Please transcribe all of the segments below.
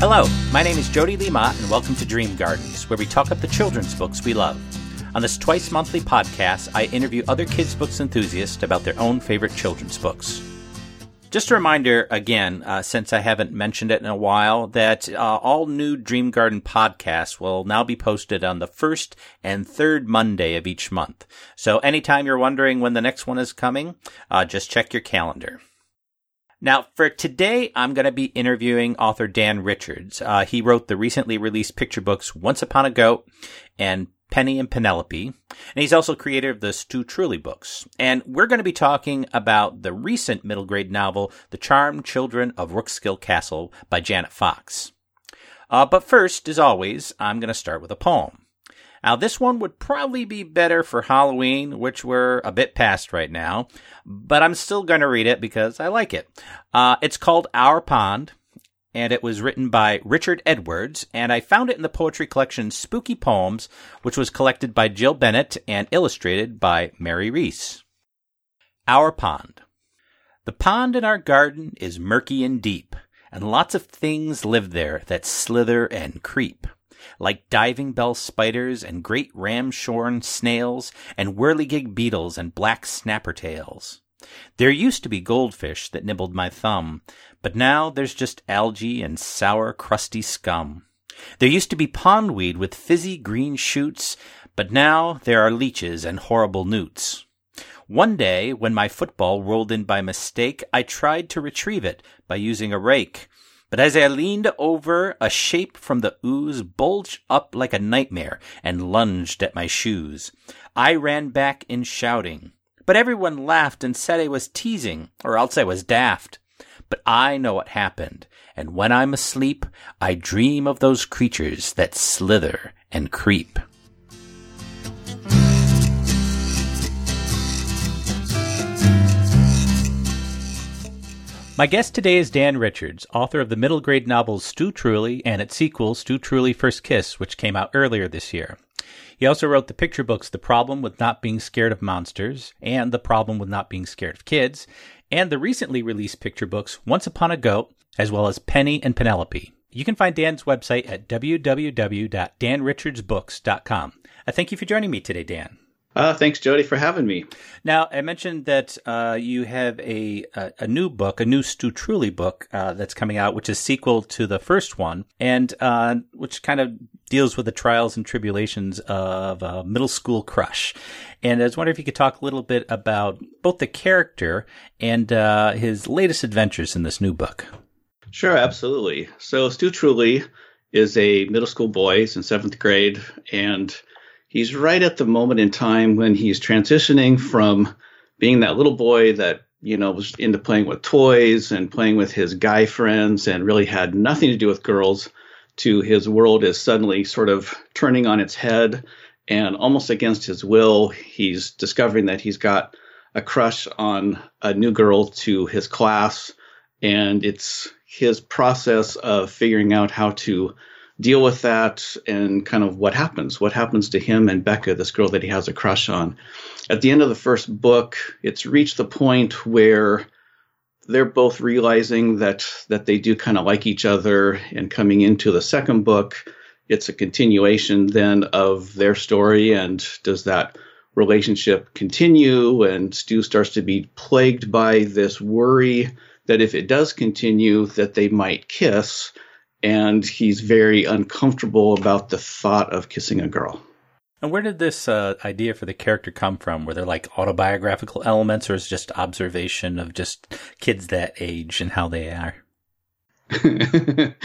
Hello, my name is Jody Lima, and welcome to Dream Gardens, where we talk up the children's books we love. On this twice monthly podcast, I interview other kids' books enthusiasts about their own favorite children's books. Just a reminder again, uh, since I haven't mentioned it in a while, that uh, all new Dream Garden podcasts will now be posted on the first and third Monday of each month. So anytime you're wondering when the next one is coming, uh, just check your calendar. Now, for today, I'm going to be interviewing author Dan Richards. Uh, he wrote the recently released picture books Once Upon a Goat and Penny and Penelope. And he's also creator of the Stu Truly books. And we're going to be talking about the recent middle grade novel, The Charmed Children of Rookskill Castle by Janet Fox. Uh, but first, as always, I'm going to start with a poem. Now, this one would probably be better for Halloween, which we're a bit past right now, but I'm still going to read it because I like it. Uh, it's called Our Pond, and it was written by Richard Edwards, and I found it in the poetry collection Spooky Poems, which was collected by Jill Bennett and illustrated by Mary Rees. Our Pond. The pond in our garden is murky and deep, and lots of things live there that slither and creep like diving bell spiders and great ramshorn snails and whirligig beetles and black snapper tails. There used to be goldfish that nibbled my thumb, but now there's just algae and sour, crusty scum. There used to be pondweed with fizzy green shoots, but now there are leeches and horrible newts. One day, when my football rolled in by mistake, I tried to retrieve it by using a rake. But as I leaned over, a shape from the ooze bulged up like a nightmare and lunged at my shoes. I ran back in shouting. But everyone laughed and said I was teasing, or else I was daft. But I know what happened, and when I'm asleep, I dream of those creatures that slither and creep. My guest today is Dan Richards, author of the middle grade novels Stu Truly and its sequel, Stu Truly First Kiss, which came out earlier this year. He also wrote the picture books The Problem with Not Being Scared of Monsters and The Problem with Not Being Scared of Kids, and the recently released picture books Once Upon a Goat, as well as Penny and Penelope. You can find Dan's website at www.danrichardsbooks.com. I thank you for joining me today, Dan. Uh, thanks, Jody, for having me. Now, I mentioned that uh, you have a, a, a new book, a new Stu Truly book uh, that's coming out, which is sequel to the first one, and uh, which kind of deals with the trials and tribulations of a middle school crush. And I was wondering if you could talk a little bit about both the character and uh, his latest adventures in this new book. Sure, absolutely. So, Stu Truly is a middle school boy. He's in seventh grade, and he's right at the moment in time when he's transitioning from being that little boy that you know was into playing with toys and playing with his guy friends and really had nothing to do with girls to his world is suddenly sort of turning on its head and almost against his will he's discovering that he's got a crush on a new girl to his class. And it's his process of figuring out how to deal with that and kind of what happens. What happens to him and Becca, this girl that he has a crush on. At the end of the first book, it's reached the point where they're both realizing that that they do kind of like each other and coming into the second book it's a continuation then of their story and does that relationship continue and stu starts to be plagued by this worry that if it does continue that they might kiss and he's very uncomfortable about the thought of kissing a girl. And where did this uh, idea for the character come from? Were there like autobiographical elements, or is it just observation of just kids that age and how they are?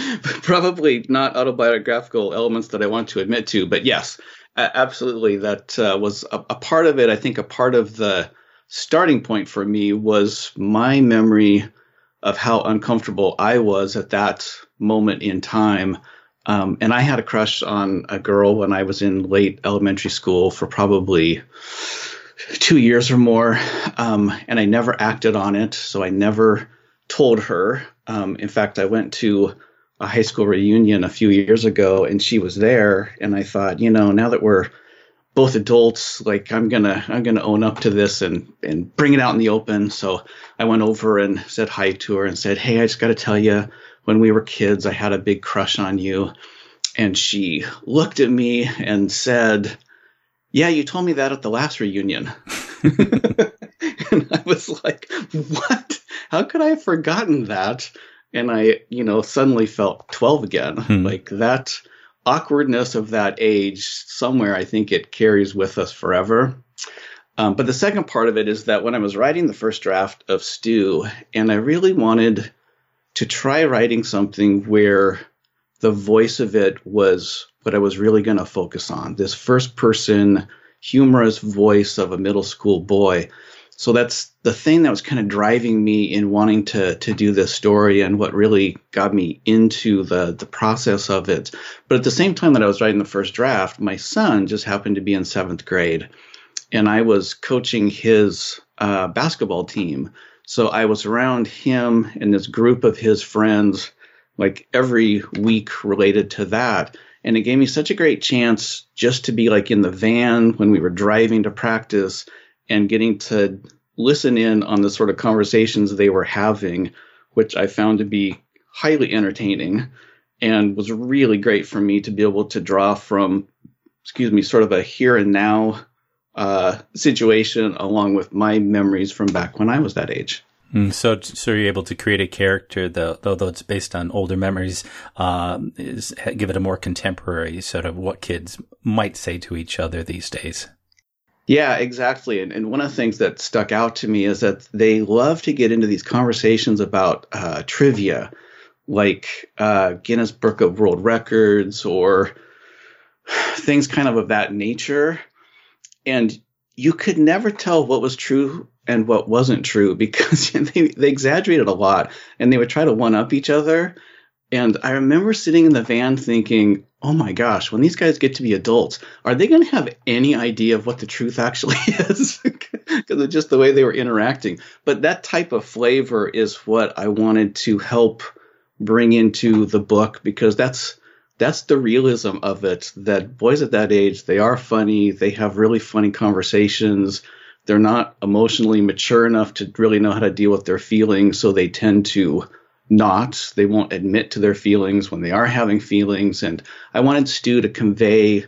Probably not autobiographical elements that I want to admit to, but yes, absolutely. That uh, was a, a part of it. I think a part of the starting point for me was my memory of how uncomfortable I was at that moment in time. Um, and I had a crush on a girl when I was in late elementary school for probably two years or more. Um, and I never acted on it. So I never told her. Um, in fact, I went to a high school reunion a few years ago and she was there. And I thought, you know, now that we're both adults like i'm gonna i'm gonna own up to this and and bring it out in the open so i went over and said hi to her and said hey i just got to tell you when we were kids, I had a big crush on you. And she looked at me and said, Yeah, you told me that at the last reunion. and I was like, What? How could I have forgotten that? And I, you know, suddenly felt 12 again. Hmm. Like that awkwardness of that age, somewhere I think it carries with us forever. Um, but the second part of it is that when I was writing the first draft of Stu, and I really wanted to try writing something where the voice of it was what I was really going to focus on this first person, humorous voice of a middle school boy. So that's the thing that was kind of driving me in wanting to to do this story and what really got me into the the process of it. But at the same time that I was writing the first draft, my son just happened to be in seventh grade and I was coaching his uh, basketball team. So I was around him and this group of his friends like every week related to that. And it gave me such a great chance just to be like in the van when we were driving to practice and getting to listen in on the sort of conversations they were having, which I found to be highly entertaining and was really great for me to be able to draw from, excuse me, sort of a here and now uh, situation along with my memories from back when I was that age. Mm, so, so you're able to create a character, though, though it's based on older memories, uh, is give it a more contemporary sort of what kids might say to each other these days. Yeah, exactly. And, and one of the things that stuck out to me is that they love to get into these conversations about uh, trivia, like uh, Guinness Book of World Records or things kind of of that nature and you could never tell what was true and what wasn't true because they, they exaggerated a lot and they would try to one up each other. And I remember sitting in the van thinking, oh my gosh, when these guys get to be adults, are they going to have any idea of what the truth actually is? Because of just the way they were interacting. But that type of flavor is what I wanted to help bring into the book because that's that's the realism of it that boys at that age they are funny they have really funny conversations they're not emotionally mature enough to really know how to deal with their feelings so they tend to not they won't admit to their feelings when they are having feelings and i wanted stu to convey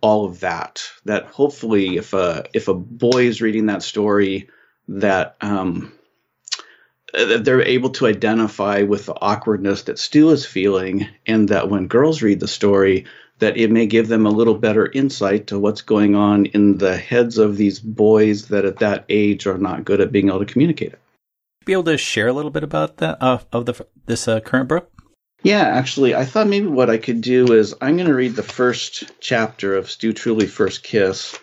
all of that that hopefully if a if a boy is reading that story that um, uh, they're able to identify with the awkwardness that Stu is feeling, and that when girls read the story, that it may give them a little better insight to what's going on in the heads of these boys that at that age are not good at being able to communicate it. Be able to share a little bit about that uh, of the this uh, current book. Yeah, actually, I thought maybe what I could do is I'm going to read the first chapter of Stu Truly First Kiss.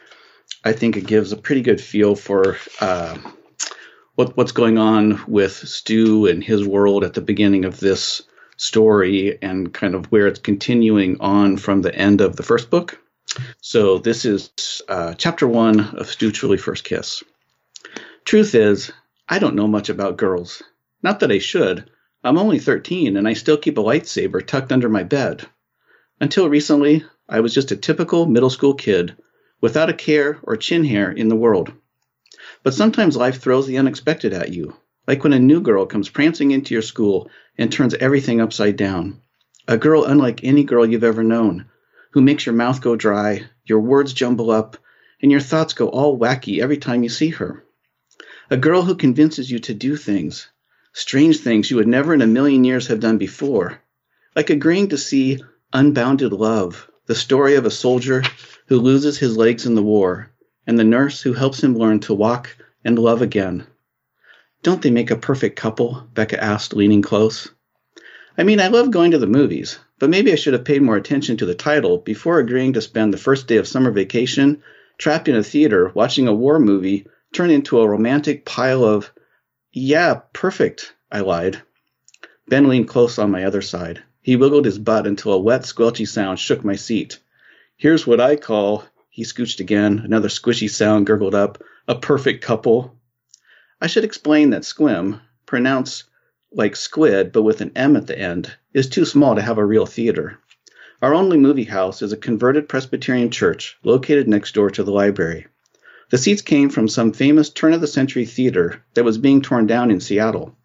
I think it gives a pretty good feel for uh, what what's going on with Stu and his world at the beginning of this story and kind of where it's continuing on from the end of the first book. So this is uh, chapter one of Stu Truly First Kiss. Truth is, I don't know much about girls. Not that I should. I'm only 13 and I still keep a lightsaber tucked under my bed. Until recently, I was just a typical middle school kid without a care or chin hair in the world. But sometimes life throws the unexpected at you, like when a new girl comes prancing into your school and turns everything upside down. A girl unlike any girl you've ever known, who makes your mouth go dry, your words jumble up, and your thoughts go all wacky every time you see her. A girl who convinces you to do things, strange things you would never in a million years have done before, like agreeing to see Unbounded Love, the story of a soldier who loses his legs in the war and the nurse who helps him learn to walk and love again. Don't they make a perfect couple? Becca asked, leaning close. I mean, I love going to the movies, but maybe I should have paid more attention to the title before agreeing to spend the first day of summer vacation trapped in a theater watching a war movie turn into a romantic pile of, yeah, perfect, I lied. Ben leaned close on my other side. He wiggled his butt until a wet, squelchy sound shook my seat. Here's what I call he scooched again. Another squishy sound gurgled up. A perfect couple. I should explain that Sequim, pronounced like squid but with an M at the end, is too small to have a real theater. Our only movie house is a converted Presbyterian church located next door to the library. The seats came from some famous turn of the century theater that was being torn down in Seattle.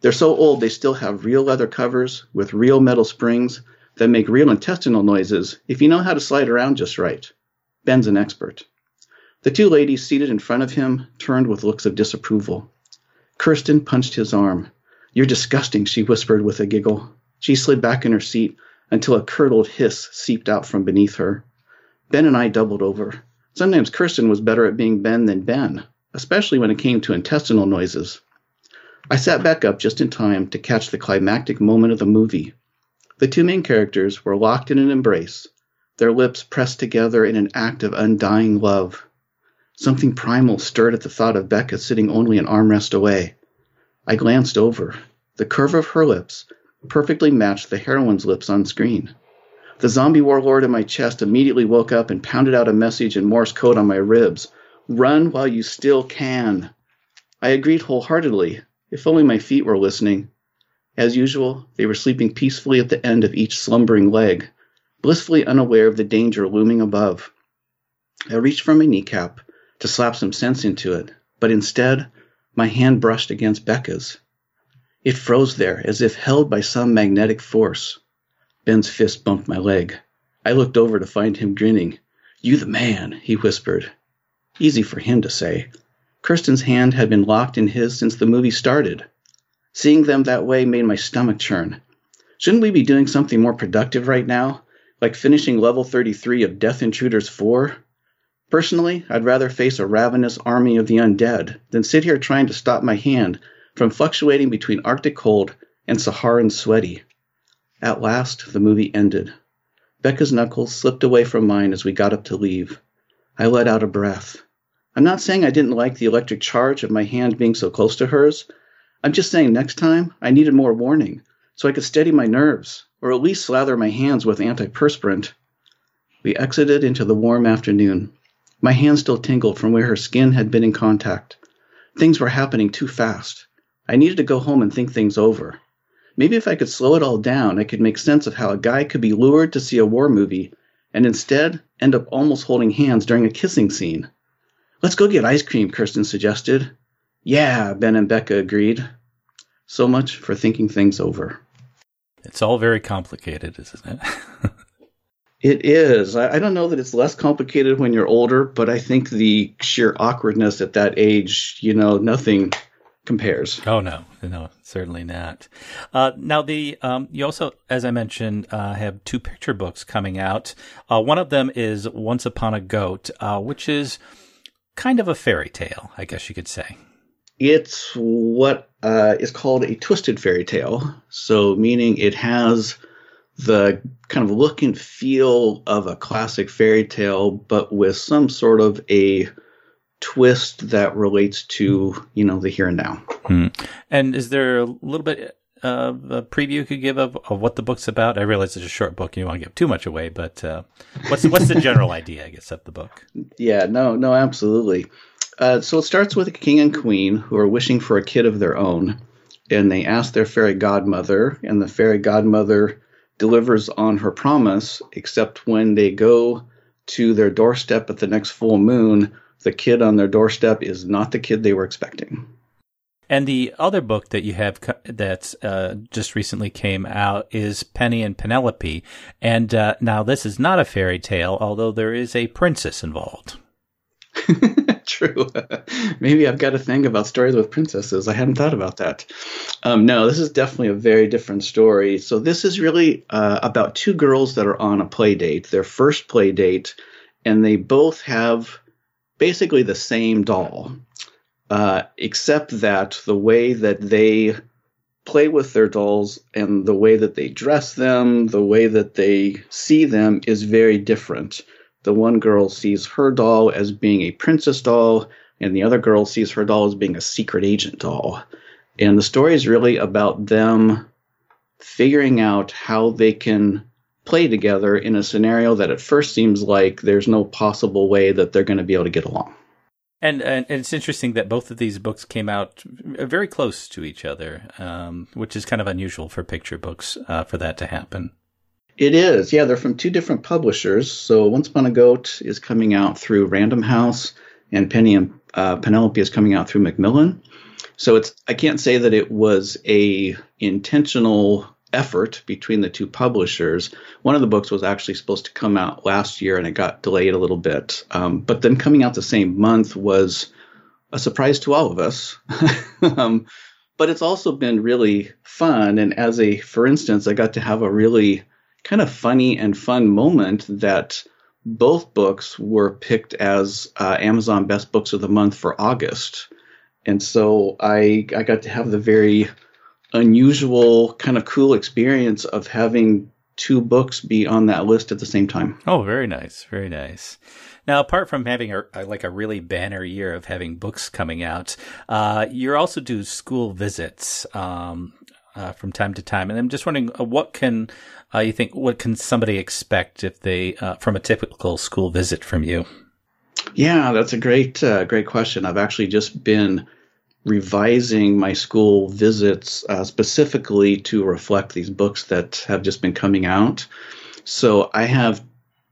They're so old they still have real leather covers with real metal springs that make real intestinal noises if you know how to slide around just right. Ben's an expert. The two ladies seated in front of him turned with looks of disapproval. Kirsten punched his arm. You're disgusting, she whispered with a giggle. She slid back in her seat until a curdled hiss seeped out from beneath her. Ben and I doubled over. Sometimes Kirsten was better at being Ben than Ben, especially when it came to intestinal noises. I sat back up just in time to catch the climactic moment of the movie. The two main characters were locked in an embrace, their lips pressed together in an act of undying love. Something primal stirred at the thought of Becca sitting only an armrest away. I glanced over. The curve of her lips perfectly matched the heroine's lips on screen. The zombie warlord in my chest immediately woke up and pounded out a message in Morse code on my ribs Run while you still can. I agreed wholeheartedly, if only my feet were listening. As usual, they were sleeping peacefully at the end of each slumbering leg, blissfully unaware of the danger looming above. I reached for my kneecap to slap some sense into it, but instead, my hand brushed against Becca's. It froze there as if held by some magnetic force. Ben's fist bumped my leg. I looked over to find him grinning. You the man, he whispered. Easy for him to say. Kirsten's hand had been locked in his since the movie started. Seeing them that way made my stomach churn. Shouldn't we be doing something more productive right now? Like finishing level 33 of Death Intruders 4? Personally, I'd rather face a ravenous army of the undead than sit here trying to stop my hand from fluctuating between Arctic cold and Saharan sweaty. At last, the movie ended. Becca's knuckles slipped away from mine as we got up to leave. I let out a breath. I'm not saying I didn't like the electric charge of my hand being so close to hers. I'm just saying next time I needed more warning so I could steady my nerves or at least slather my hands with antiperspirant. We exited into the warm afternoon. My hand still tingled from where her skin had been in contact. Things were happening too fast. I needed to go home and think things over. Maybe if I could slow it all down, I could make sense of how a guy could be lured to see a war movie and instead end up almost holding hands during a kissing scene. Let's go get ice cream, Kirsten suggested. Yeah, Ben and Becca agreed. So much for thinking things over. It's all very complicated, isn't it? It is. I, don't know that it's less complicated when you're older, but I think the sheer awkwardness at that age, you know, nothing compares. Oh no, no, certainly not. Uh, now the um, you also, as I mentioned, uh, have two picture books coming out. Uh, one of them is Once Upon a Goat, uh, which is kind of a fairy tale, I guess you could say. It's what uh, is called a twisted fairy tale. So, meaning it has the kind of look and feel of a classic fairy tale, but with some sort of a twist that relates to you know the here and now. Hmm. And is there a little bit of a preview you could give of, of what the book's about? I realize it's a short book, and you don't want to give too much away, but uh, what's what's the general idea? I guess of the book. Yeah, no, no, absolutely. Uh, so it starts with a king and queen who are wishing for a kid of their own, and they ask their fairy godmother, and the fairy godmother delivers on her promise, except when they go to their doorstep at the next full moon, the kid on their doorstep is not the kid they were expecting. And the other book that you have that's uh, just recently came out is Penny and Penelope. And uh, now this is not a fairy tale, although there is a princess involved. True. Maybe I've got a thing about stories with princesses. I hadn't thought about that. Um, no, this is definitely a very different story. So this is really uh, about two girls that are on a play date, their first play date, and they both have basically the same doll, uh, except that the way that they play with their dolls and the way that they dress them, the way that they see them is very different. The one girl sees her doll as being a princess doll, and the other girl sees her doll as being a secret agent doll. And the story is really about them figuring out how they can play together in a scenario that at first seems like there's no possible way that they're going to be able to get along. And, and, it's interesting that both of these books came out very close to each other, um, which is kind of unusual for picture books uh, for that to happen. It is, yeah. They're from two different publishers. So Once Upon a Goat is coming out through Random House, and Penny and uh, Penelope is coming out through Macmillan. So it's I can't say that it was a intentional effort between the two publishers. One of the books was actually supposed to come out last year and it got delayed a little bit. Um, but then coming out the same month was a surprise to all of us. um, but it's also been really fun. And as a, for instance, I got to have a really kind of funny and fun moment that both books were picked as uh, Amazon Best Books of the Month for August. And so I, I got to have the very unusual, kind of cool experience of having two books be on that list at the same time. Oh, very nice. Very nice. Now, apart from having a, like a really banner year of having books coming out, uh, you also do school visits um, uh, from time to time, and I'm just wondering uh, what can uh, you think what can somebody expect if they uh, from a typical school visit from you? Yeah, that's a great uh, great question. I've actually just been revising my school visits uh, specifically to reflect these books that have just been coming out. So I have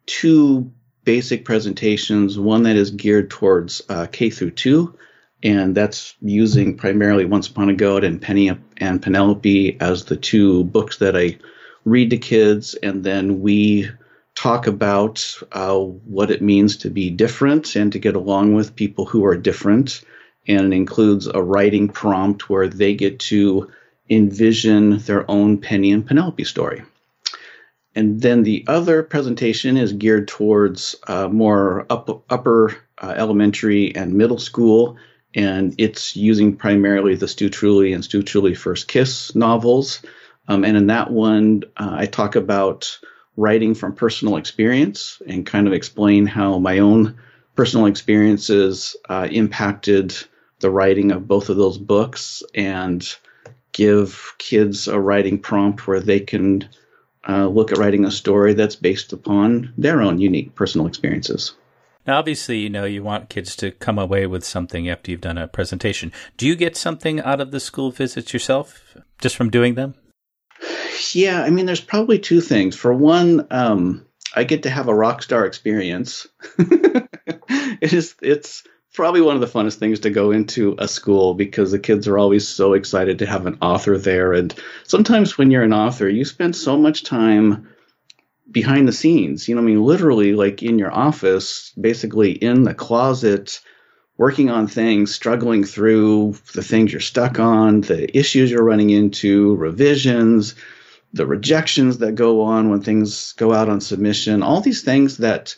two basic presentations, one that is geared towards uh, K through two, and that's using primarily Once Upon a Goat and Penny and Penelope as the two books that I read to kids, and then we talk about uh, what it means to be different and to get along with people who are different and it includes a writing prompt where they get to envision their own Penny and Penelope story. And then the other presentation is geared towards uh, more up, upper uh, elementary and middle school, and it's using primarily the Stu Truly and Stu Truly First Kiss novels. Um, and in that one, uh, I talk about writing from personal experience and kind of explain how my own personal experiences uh, impacted the writing of both of those books and give kids a writing prompt where they can uh, look at writing a story that's based upon their own unique personal experiences. Now, obviously, you know, you want kids to come away with something after you've done a presentation. Do you get something out of the school visits yourself just from doing them? Yeah, I mean, there's probably two things. For one, um, I get to have a rock star experience. it is, it's, probably one of the funnest things to go into a school because the kids are always so excited to have an author there. And sometimes when you're an author, you spend so much time behind the scenes. You know, I mean, literally, like in your office, basically in the closet, working on things, struggling through the things you're stuck on, the issues you're running into, revisions, the rejections that go on when things go out on submission, all these things that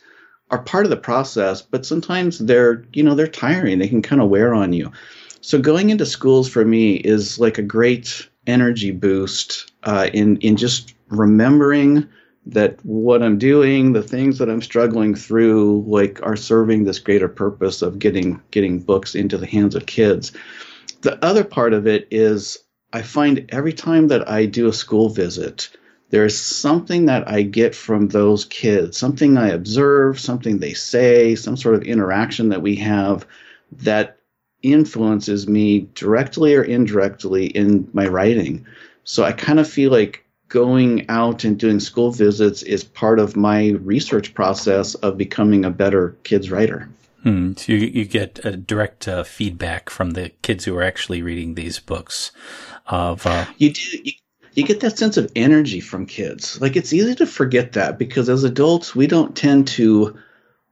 are part of the process, but sometimes they're, you know, they're tiring. They can kind of wear on you. So going into schools for me is like a great energy boost uh, in in just remembering that what I'm doing, the things that I'm struggling through, like are serving this greater purpose of getting getting books into the hands of kids. The other part of it is I find every time that I do a school visit, there's something that I get from those kids, something I observe, something they say, some sort of interaction that we have that influences me directly or indirectly in my writing. So I kind of feel like going out and doing school visits is part of my research process of becoming a better kids writer. Hmm. So you, you get a direct uh, feedback from the kids who are actually reading these books. Of uh... you do. You, you get that sense of energy from kids. Like it's easy to forget that because as adults, we don't tend to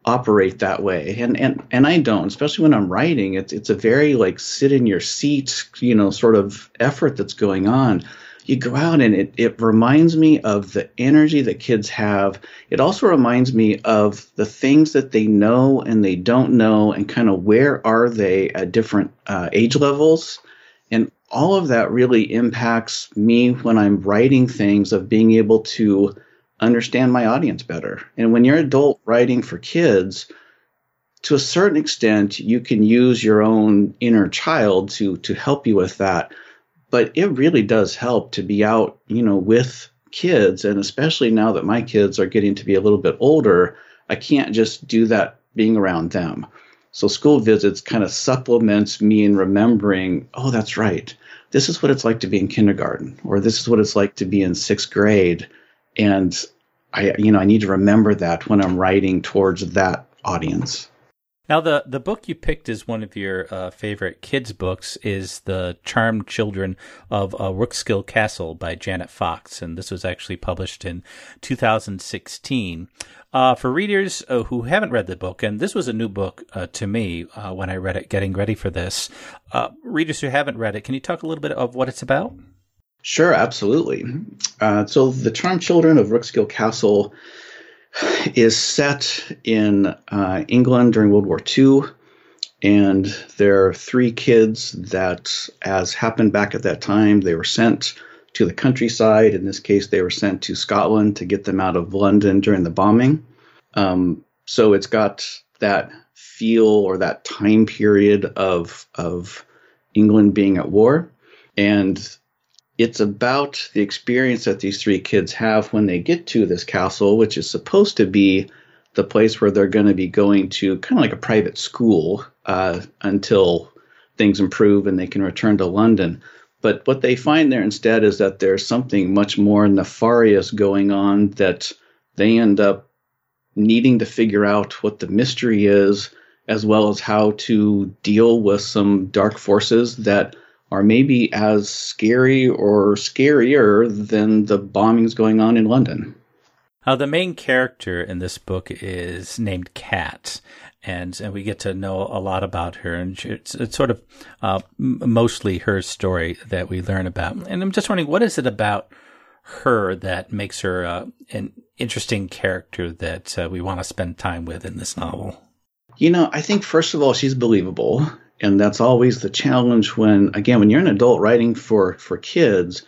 operate that way. And and and I don't, especially when I'm writing. It's it's a very like sit in your seat, you know, sort of effort that's going on. You go out and it, it reminds me of the energy that kids have. It also reminds me of the things that they know and they don't know and kind of where are they at different uh, age levels. All of that really impacts me when I'm writing things of being able to understand my audience better. And when you're adult writing for kids, to a certain extent, you can use your own inner child to to help you with that. But it really does help to be out, you know, with kids, and especially now that my kids are getting to be a little bit older, I can't just do that being around them. So school visits kind of supplements me in remembering, oh, that's right. This is what it's like to be in kindergarten or this is what it's like to be in sixth grade. And i you know i need to remember that when i'm writing towards that audience Now, the, the book you picked as one of your uh, favorite kids' books is The Charmed Children of uh, Rookskill Castle by Janet Fox, and this was actually published in 2016. Uh, for readers uh, who haven't read the book, and this was a new book uh, to me uh, when I read it, getting ready for this, uh, readers who haven't read it, can you talk a little bit of what it's about? Sure, absolutely. So, The Charmed Children of Rookskill Castle is set in uh, England during World War II. And there are three kids that, as happened back at that time, they were sent to the countryside. In this case, they were sent to Scotland to get them out of London during the bombing. Um, so it's got that feel or that time period of of England being at war, and it's about the experience that these three kids have when they get to this castle, which is supposed to be the place where they're going to be going to kind of like a private school uh, until things improve and they can return to London. But what they find there instead is that there's something much more nefarious going on that they end up needing to figure out what the mystery is, as well as how to deal with some dark forces that are maybe as scary or scarier than the bombings going on in London. Uh, the main character in this book is named Kat, and, and we get to know a lot about her, and it's, it's sort of uh, mostly her story that we learn about. And I'm just wondering, what is it about her that makes her uh, an interesting character that uh, we want to spend time with in this novel? You know, I think first of all, she's believable and that's always the challenge when again when you're an adult writing for for kids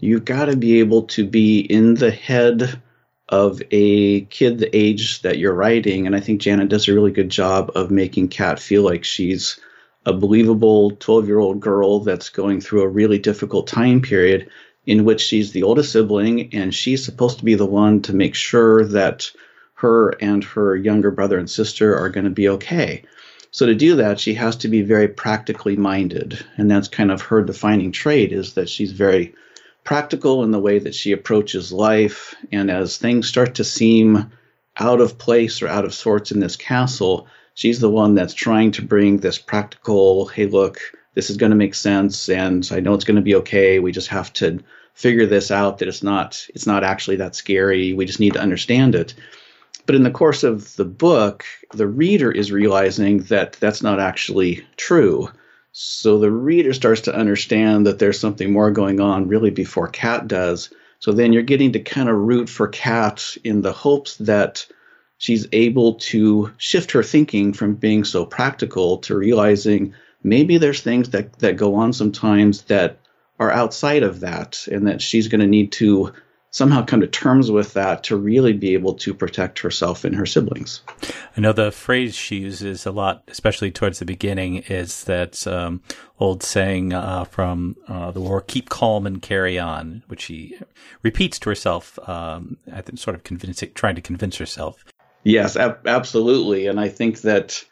you've got to be able to be in the head of a kid the age that you're writing. And i think janet does a really good job of making kat feel like she's a believable 12 year old girl that's going through a really difficult time period in which she's the oldest sibling and she's supposed to be the one to make sure that her and her younger brother and sister are going to be okay so to do that, she has to be very practically minded, and that's kind of her defining trait is that she's very practical in the way that she approaches life. And as things start to seem out of place or out of sorts in this castle, she's the one that's trying to bring this practical, hey, look, this is going to make sense, and I know it's going to be okay. We just have to figure this out that it's not it's not actually that scary. We just need to understand it. But in the course of the book, the reader is realizing that that's not actually true. So the reader starts to understand that there's something more going on really before Kat does. So then you're getting to kind of root for Kat in the hopes that she's able to shift her thinking from being so practical to realizing maybe there's things that, that go on sometimes that are outside of that and that she's going to need to somehow come to terms with that to really be able to protect herself and her siblings. I know the phrase she uses a lot, especially towards the beginning, is that um, old saying uh, from uh, the war, keep calm and carry on, which she repeats to herself, um, I think sort of convincing, trying to convince herself. Yes, ab- absolutely. And I think that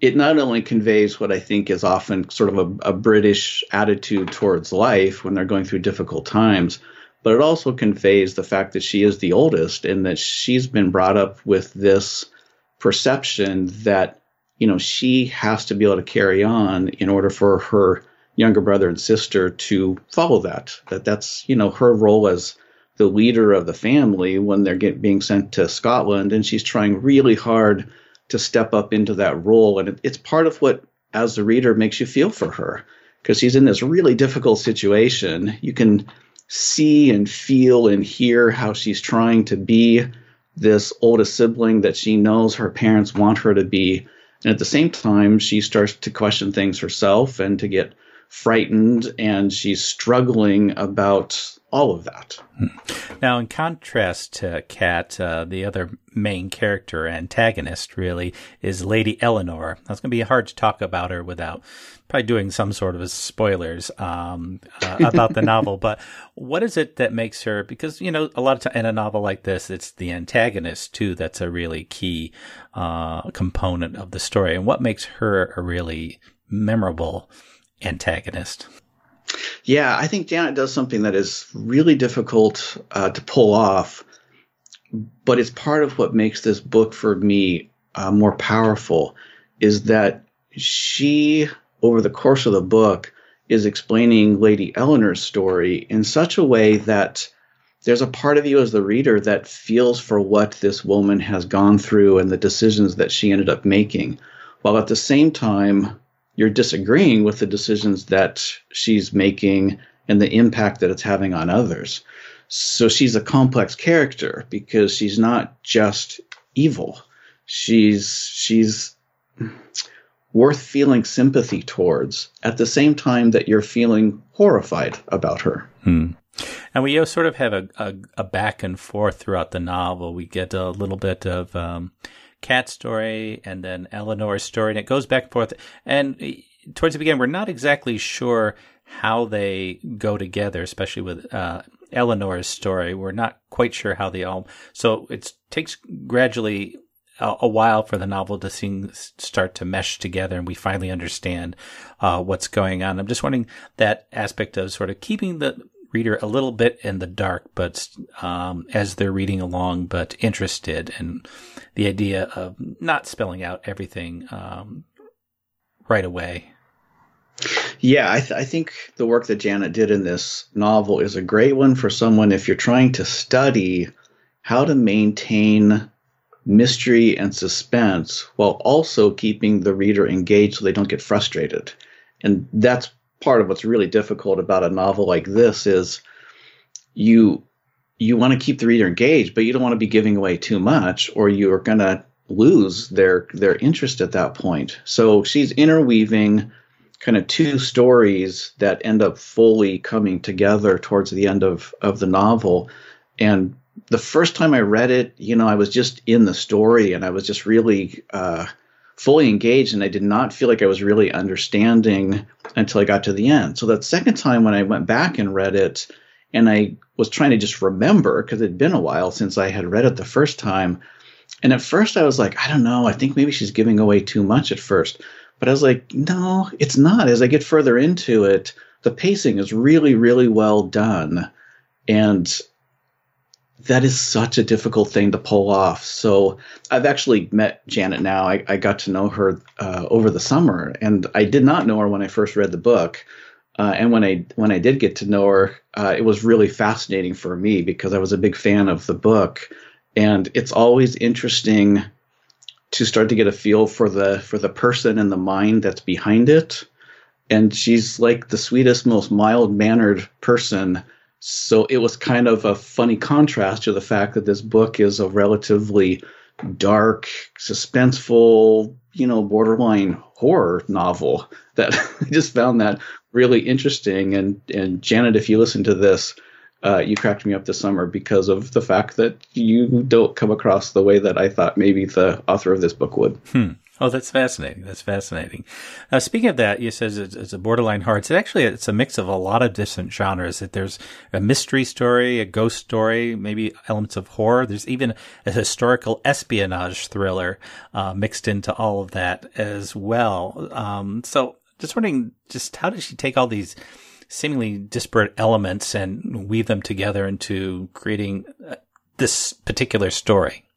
it not only conveys what I think is often sort of a, a British attitude towards life when they're going through difficult times, but it also conveys the fact that she is the oldest and that she's been brought up with this perception that you know she has to be able to carry on in order for her younger brother and sister to follow that that that's you know her role as the leader of the family when they're get, being sent to Scotland and she's trying really hard to step up into that role and it, it's part of what as the reader makes you feel for her because she's in this really difficult situation. You can see and feel and hear how she's trying to be this oldest sibling that she knows her parents want her to be. And at the same time, she starts to question things herself and to get frightened, and she's struggling about all of that. Now, in contrast to Kat, uh, the other main character, antagonist, really, is Lady Eleanor. That's going to be hard to talk about her without probably doing some sort of spoilers um, uh, about the novel. But what is it that makes her? Because you know, a lot of time in a novel like this, it's the antagonist too that's a really key uh, component of the story. And what makes her a really memorable antagonist? Yeah, I think Janet does something that is really difficult uh, to pull off, but it's part of what makes this book for me uh, more powerful is that she, over the course of the book, is explaining Lady Eleanor's story in such a way that there's a part of you as the reader that feels for what this woman has gone through and the decisions that she ended up making, while at the same time, you're disagreeing with the decisions that she's making and the impact that it's having on others. So she's a complex character because she's not just evil. She's she's worth feeling sympathy towards at the same time that you're feeling horrified about her. Hmm. And we sort of have a, a, a, back and forth throughout the novel. We get a little bit of um, Kat's story and then Eleanor's story, and it goes back and forth. And towards the beginning, we're not exactly sure how they go together, especially with uh, Eleanor's story. We're not quite sure how they all. So it takes gradually a, a while for the novel to start to mesh together, and we finally understand uh, what's going on. I'm just wondering that aspect of sort of keeping the reader a little bit in the dark, but um, as they're reading along, but interested, and the idea of not spelling out everything um, right away. Yeah, I, th- I, think the work that Janet did in this novel is a great one for someone if you're trying to study how to maintain mystery and suspense while also keeping the reader engaged so they don't get frustrated. And that's part of what's really difficult about a novel like this is you you want to keep the reader engaged, but you don't want to be giving away too much, or you are going to lose their their interest at that point. So she's interweaving kind of two stories that end up fully coming together towards the end of of the novel. And the first time I read it, you know, I was just in the story and I was just really uh, fully engaged and I did not feel like I was really understanding until I got to the end. So that second time when I went back and read it and I was trying to just remember because it had been a while since I had read it the first time. And at first I was like, I don't know, I think maybe she's giving away too much at first. But I was like, no, it's not. As I get further into it, the pacing is really, really well done. And that is such a difficult thing to pull off. So I've actually met Janet now. I, I got to know her uh, over the summer, and I did not know her when I first read the book. Uh, and when I when I did get to know her, uh, it was really fascinating for me because I was a big fan of the book, and it's always interesting to start to get a feel for the for the person and the mind that's behind it. And she's like the sweetest, most mild mannered person so it was kind of a funny contrast to the fact that this book is a relatively dark, suspenseful, you know, borderline horror novel that I just found that really interesting. And, and Janet, if you listen to this, uh, you cracked me up this summer because of the fact that you don't come across the way that I thought maybe the author of this book would. Hmm. Oh, that's fascinating. That's fascinating. Uh, speaking of that, you says it's, it's, a borderline horror. It's actually it's a mix of a lot of different genres. That there's a mystery story, a ghost story, maybe elements of horror. There's even a historical espionage thriller uh, mixed into all of that as well. Um, so, just wondering, just how did she take all these seemingly disparate elements and weave them together into creating uh, this particular story?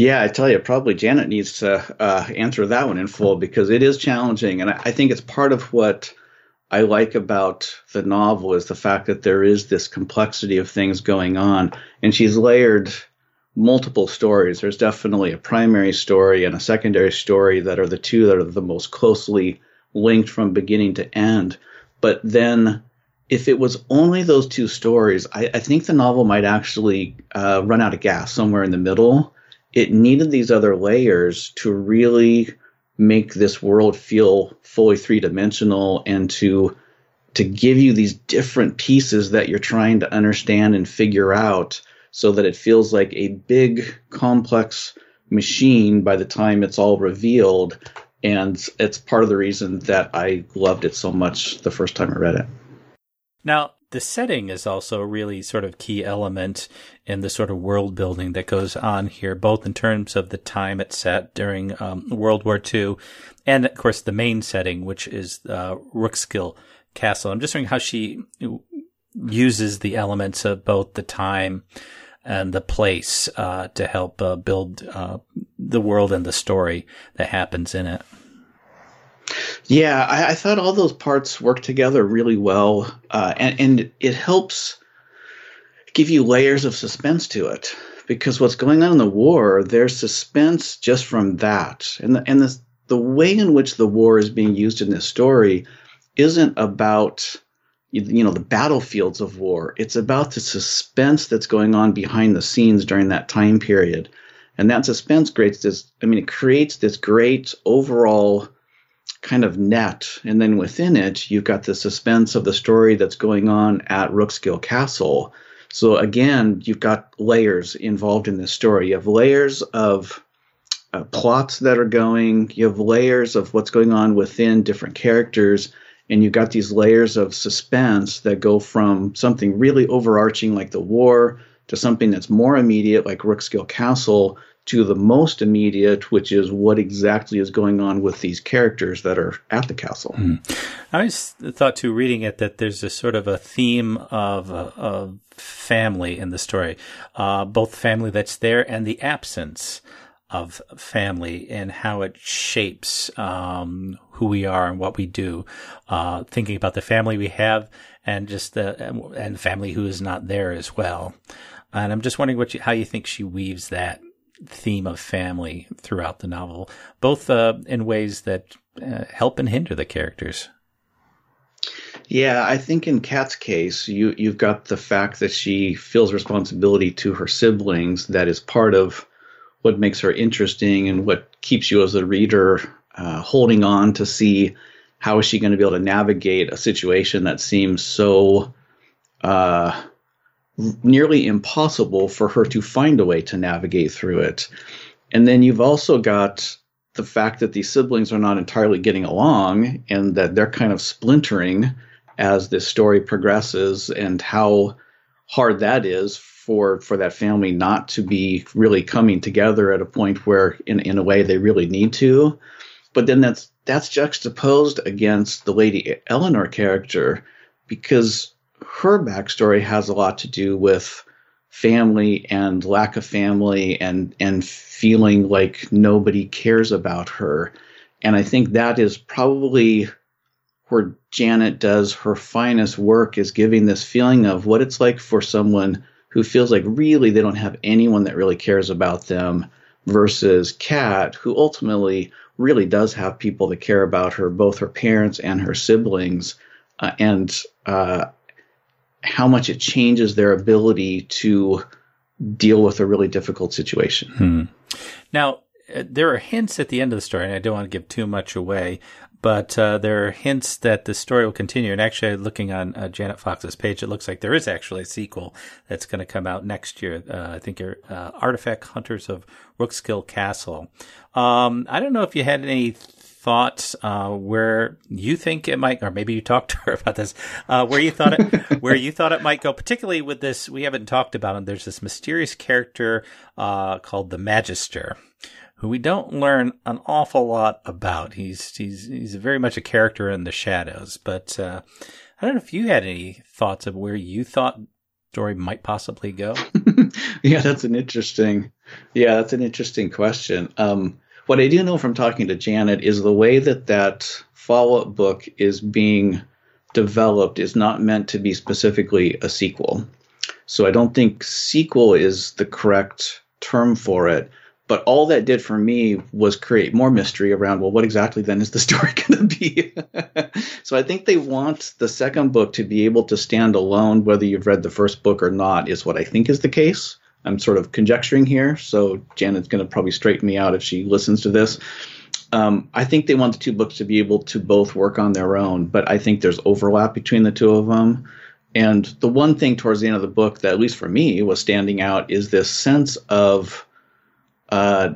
Yeah, I tell you, probably Janet needs to uh, answer that one in full because it is challenging, and I, think it's part of what I like about the novel is the fact that there is this complexity of things going on, and she's layered multiple stories. There's definitely a primary story and a secondary story that are the two that are the most closely linked from beginning to end. But then, if it was only those two stories, I, I think the novel might actually uh, run out of gas somewhere in the middle it needed these other layers to really make this world feel fully three dimensional and to to give you these different pieces that you're trying to understand and figure out so that it feels like a big complex machine by the time it's all revealed and it's part of the reason that I loved it so much the first time I read it. Now, the setting is also a really sort of key element in the sort of world building that goes on here, both in terms of the time it's set during um, World War II, and of course the main setting, which is uh, Rookskill Castle. I'm just wondering how she uses the elements of both the time and the place uh, to help uh, build uh, the world and the story that happens in it. Yeah, I, I thought all those parts work together really well, uh, and, and it helps give you layers of suspense to it because what's going on in the war, there's suspense just from that, and the, and the the way in which the war is being used in this story isn't about you know the battlefields of war. It's about the suspense that's going on behind the scenes during that time period, and that suspense creates this. I mean, it creates this great overall kind of net, and then within it, you've got the suspense of the story that's going on at Rookskill Castle. So again, you've got layers involved in this story. You have layers of uh, plots that are going. You have layers of what's going on within different characters, and you've got these layers of suspense that go from something really overarching like the war to something that's more immediate like Rookskill Castle to the most immediate, which is what exactly is going on with these characters that are at the castle. Mm. I always thought, too, reading it, that there's a sort of a theme of, of family in the story, uh, both family that's there and the absence of family and how it shapes um, who we are and what we do. Uh, thinking about the family we have and just the and family who is not there as well. And I'm just wondering what you, how you think she weaves that theme of family throughout the novel, both uh, in ways that uh, help and hinder the characters. Yeah, I think in Kat's case, you you've got the fact that she feels responsibility to her siblings that is part of what makes her interesting and what keeps you as a reader uh, holding on to see how is she going to be able to navigate a situation that seems so uh, nearly impossible for her to find a way to navigate through it. And then you've also got the fact that these siblings are not entirely getting along and that they're kind of splintering as this story progresses and how hard that is for for that family not to be really coming together at a point where in in a way they really need to but then that's that's juxtaposed against the lady eleanor character because her backstory has a lot to do with family and lack of family and and feeling like nobody cares about her. And i think that is probably where janet does her finest work is giving this feeling of what it's like for someone who feels like really they don't have anyone that really cares about them versus Kat, who ultimately really does have people that care about her, both her parents and her siblings, uh, and uh, how much it changes their ability to deal with a really difficult situation. Hmm. Now, uh, there are hints at the end of the story, and I don't want to give too much away, but uh, there are hints that the story will continue. And actually, looking on uh, Janet Fox's page, it looks like there is actually a sequel that's going to come out next year. Uh, I think you're uh, Artifact Hunters of Rookskill Castle. Um, I don't know if you had any thoughts uh, where you think it might, or maybe you talked to her about this, uh, where you thought it, where you thought it might go. Particularly with this, we haven't talked about it. There's this mysterious character called the Magister who we don't learn an awful lot about. He's he's he's very much a character in the shadows. But uh, I don't know if you had any thoughts of where you thought story might possibly go. yeah, that's an interesting. Yeah, that's an interesting question. Um, what I do know from talking to Janet is the way that that follow-up book is being developed is not meant to be specifically a sequel. So I don't think sequel is the correct term for it. But all that did for me was create more mystery around, well, what exactly then is the story going to be? so I think they want the second book to be able to stand alone, whether you've read the first book or not, is what I think is the case. I'm sort of conjecturing here, so Janet's going to probably straighten me out if she listens to this. Um, I think they want the two books to be able to both work on their own, but I think there's overlap between the two of them. And the one thing towards the end of the book that, at least for me, was standing out is this sense of uh,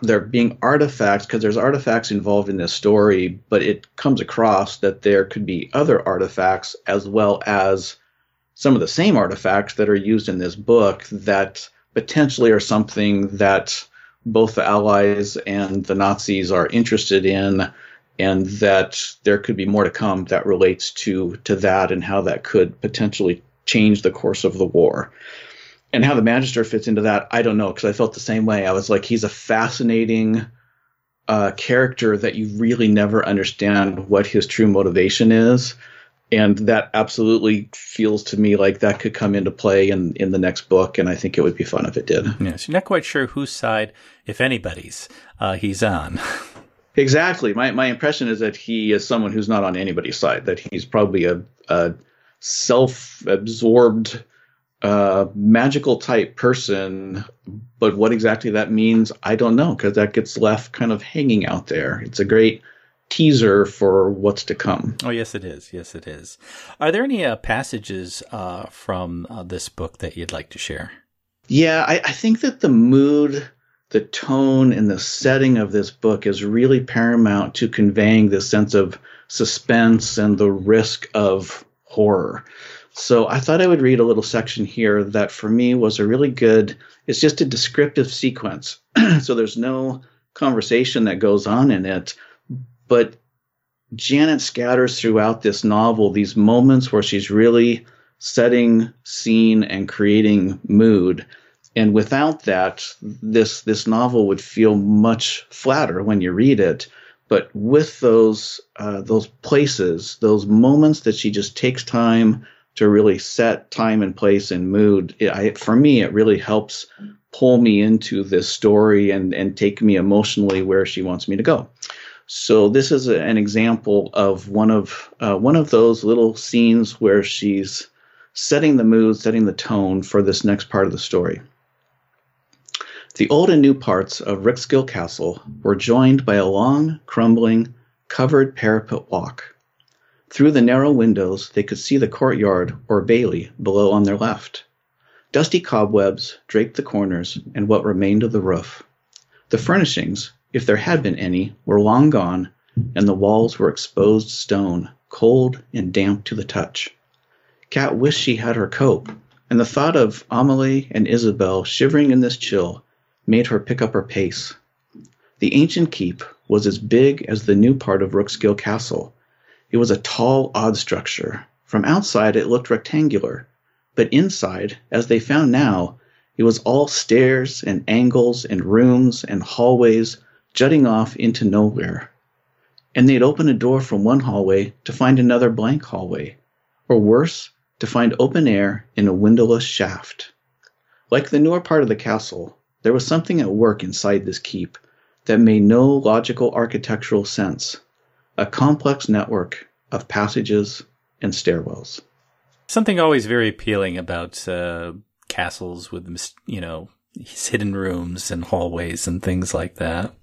there being artifacts because there's artifacts involved in this story, but it comes across that there could be other artifacts as well as some of the same artifacts that are used in this book that potentially are something that both the Allies and the Nazis are interested in, and that there could be more to come that relates to to that and how that could potentially change the course of the war and how the Magister fits into that, I don't know because I felt the same way. I was like, he's a fascinating uh, character that you really never understand what his true motivation is. And that absolutely feels to me like that could come into play in, in the next book, and I think it would be fun if it did. Yes, you're not quite sure whose side, if anybody's, uh, he's on. exactly. My my impression is that he is someone who's not on anybody's side. That he's probably a, a self-absorbed uh, magical type person, but what exactly that means, I don't know, because that gets left kind of hanging out there. It's a great teaser for what's to come. Oh, yes, it is. Yes, it is. Are there any uh, passages uh, from uh, this book that you'd like to share? Yeah, I, I think that the mood, the tone, and the setting of this book is really paramount to conveying this sense of suspense and the risk of horror. So I thought I would read a little section here that for me was a really good, it's just a descriptive sequence. so there's no conversation that goes on in it, but Janet scatters throughout this novel these moments where she's really setting scene and creating mood. And without that, this this novel would feel much flatter when you read it. But with those uh, those places, those moments that she just takes time to really set time and place and mood. I, for me, it really helps pull me into this story and, and take me emotionally where she wants me to go. So this is a, an example of one of uh, one of those little scenes where she's setting the mood, setting the tone for this next part of the story. The old and new parts of Rookskill Castle were joined by a long, crumbling, covered parapet walk. Through the narrow windows they could see the courtyard or bailey below on their left. Dusty cobwebs draped the corners and what remained of the roof. The furnishings, if there had been any, were long gone, and the walls were exposed stone, cold and damp to the touch. Kat wished she had her coat, and the thought of Amelie and Isabel shivering in this chill made her pick up her pace. The ancient keep was as big as the new part of Rookskill Castle, it was a tall, odd structure. From outside it looked rectangular, but inside, as they found now, it was all stairs and angles and rooms and hallways jutting off into nowhere. And they'd open a door from one hallway to find another blank hallway, or worse, to find open air in a windowless shaft. Like the newer part of the castle, there was something at work inside this keep that made no logical architectural sense a complex network of passages and stairwells. Something always very appealing about uh, castles with, you know, hidden rooms and hallways and things like that.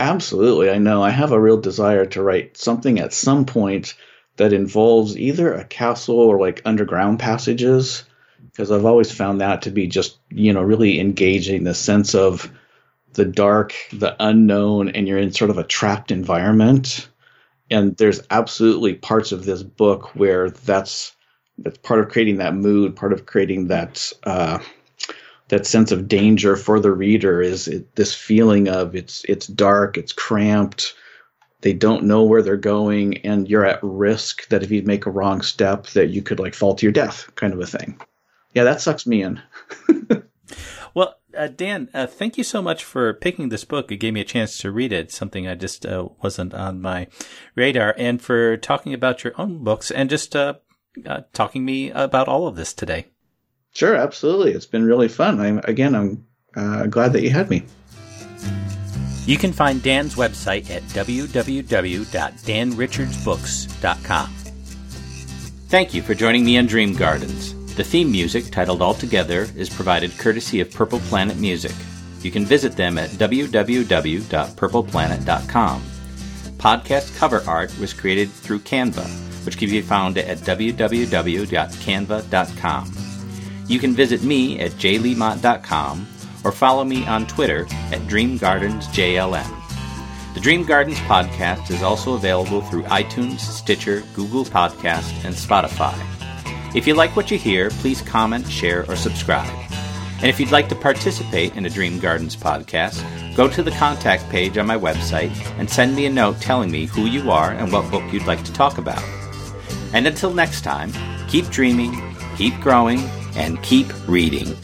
Absolutely. I know. I have a real desire to write something at some point that involves either a castle or like underground passages because I've always found that to be just, you know, really engaging the sense of the dark, the unknown, and you're in sort of a trapped environment and there's absolutely parts of this book where that's that's part of creating that mood, part of creating that uh, that sense of danger for the reader is it, this feeling of it's it's dark, it's cramped, they don't know where they're going, and you're at risk that if you make a wrong step, that you could like fall to your death, kind of a thing. Yeah, that sucks me in. well, uh, Dan, uh, thank you so much for picking this book. It gave me a chance to read it, something I just uh, wasn't on my radar, and for talking about your own books and just uh, uh, talking me about all of this today. Sure, absolutely. It's been really fun. I'm again, I'm uh, glad that you had me. You can find Dan's website at www.danrichardsbooks.com. Thank you for joining me on Dream Gardens. The theme music, titled All Together, is provided courtesy of Purple Planet Music. You can visit them at www.purpleplanet.com. Podcast cover art was created through Canva, which can be found at www.canva.com. You can visit me at jlemont.com or follow me on Twitter at DreamGardensJLM. The Dream Gardens podcast is also available through iTunes, Stitcher, Google Podcast, and Spotify. If you like what you hear, please comment, share, or subscribe. And if you'd like to participate in a Dream Gardens podcast, go to the contact page on my website and send me a note telling me who you are and what book you'd like to talk about. And until next time, keep dreaming, keep growing, and keep reading.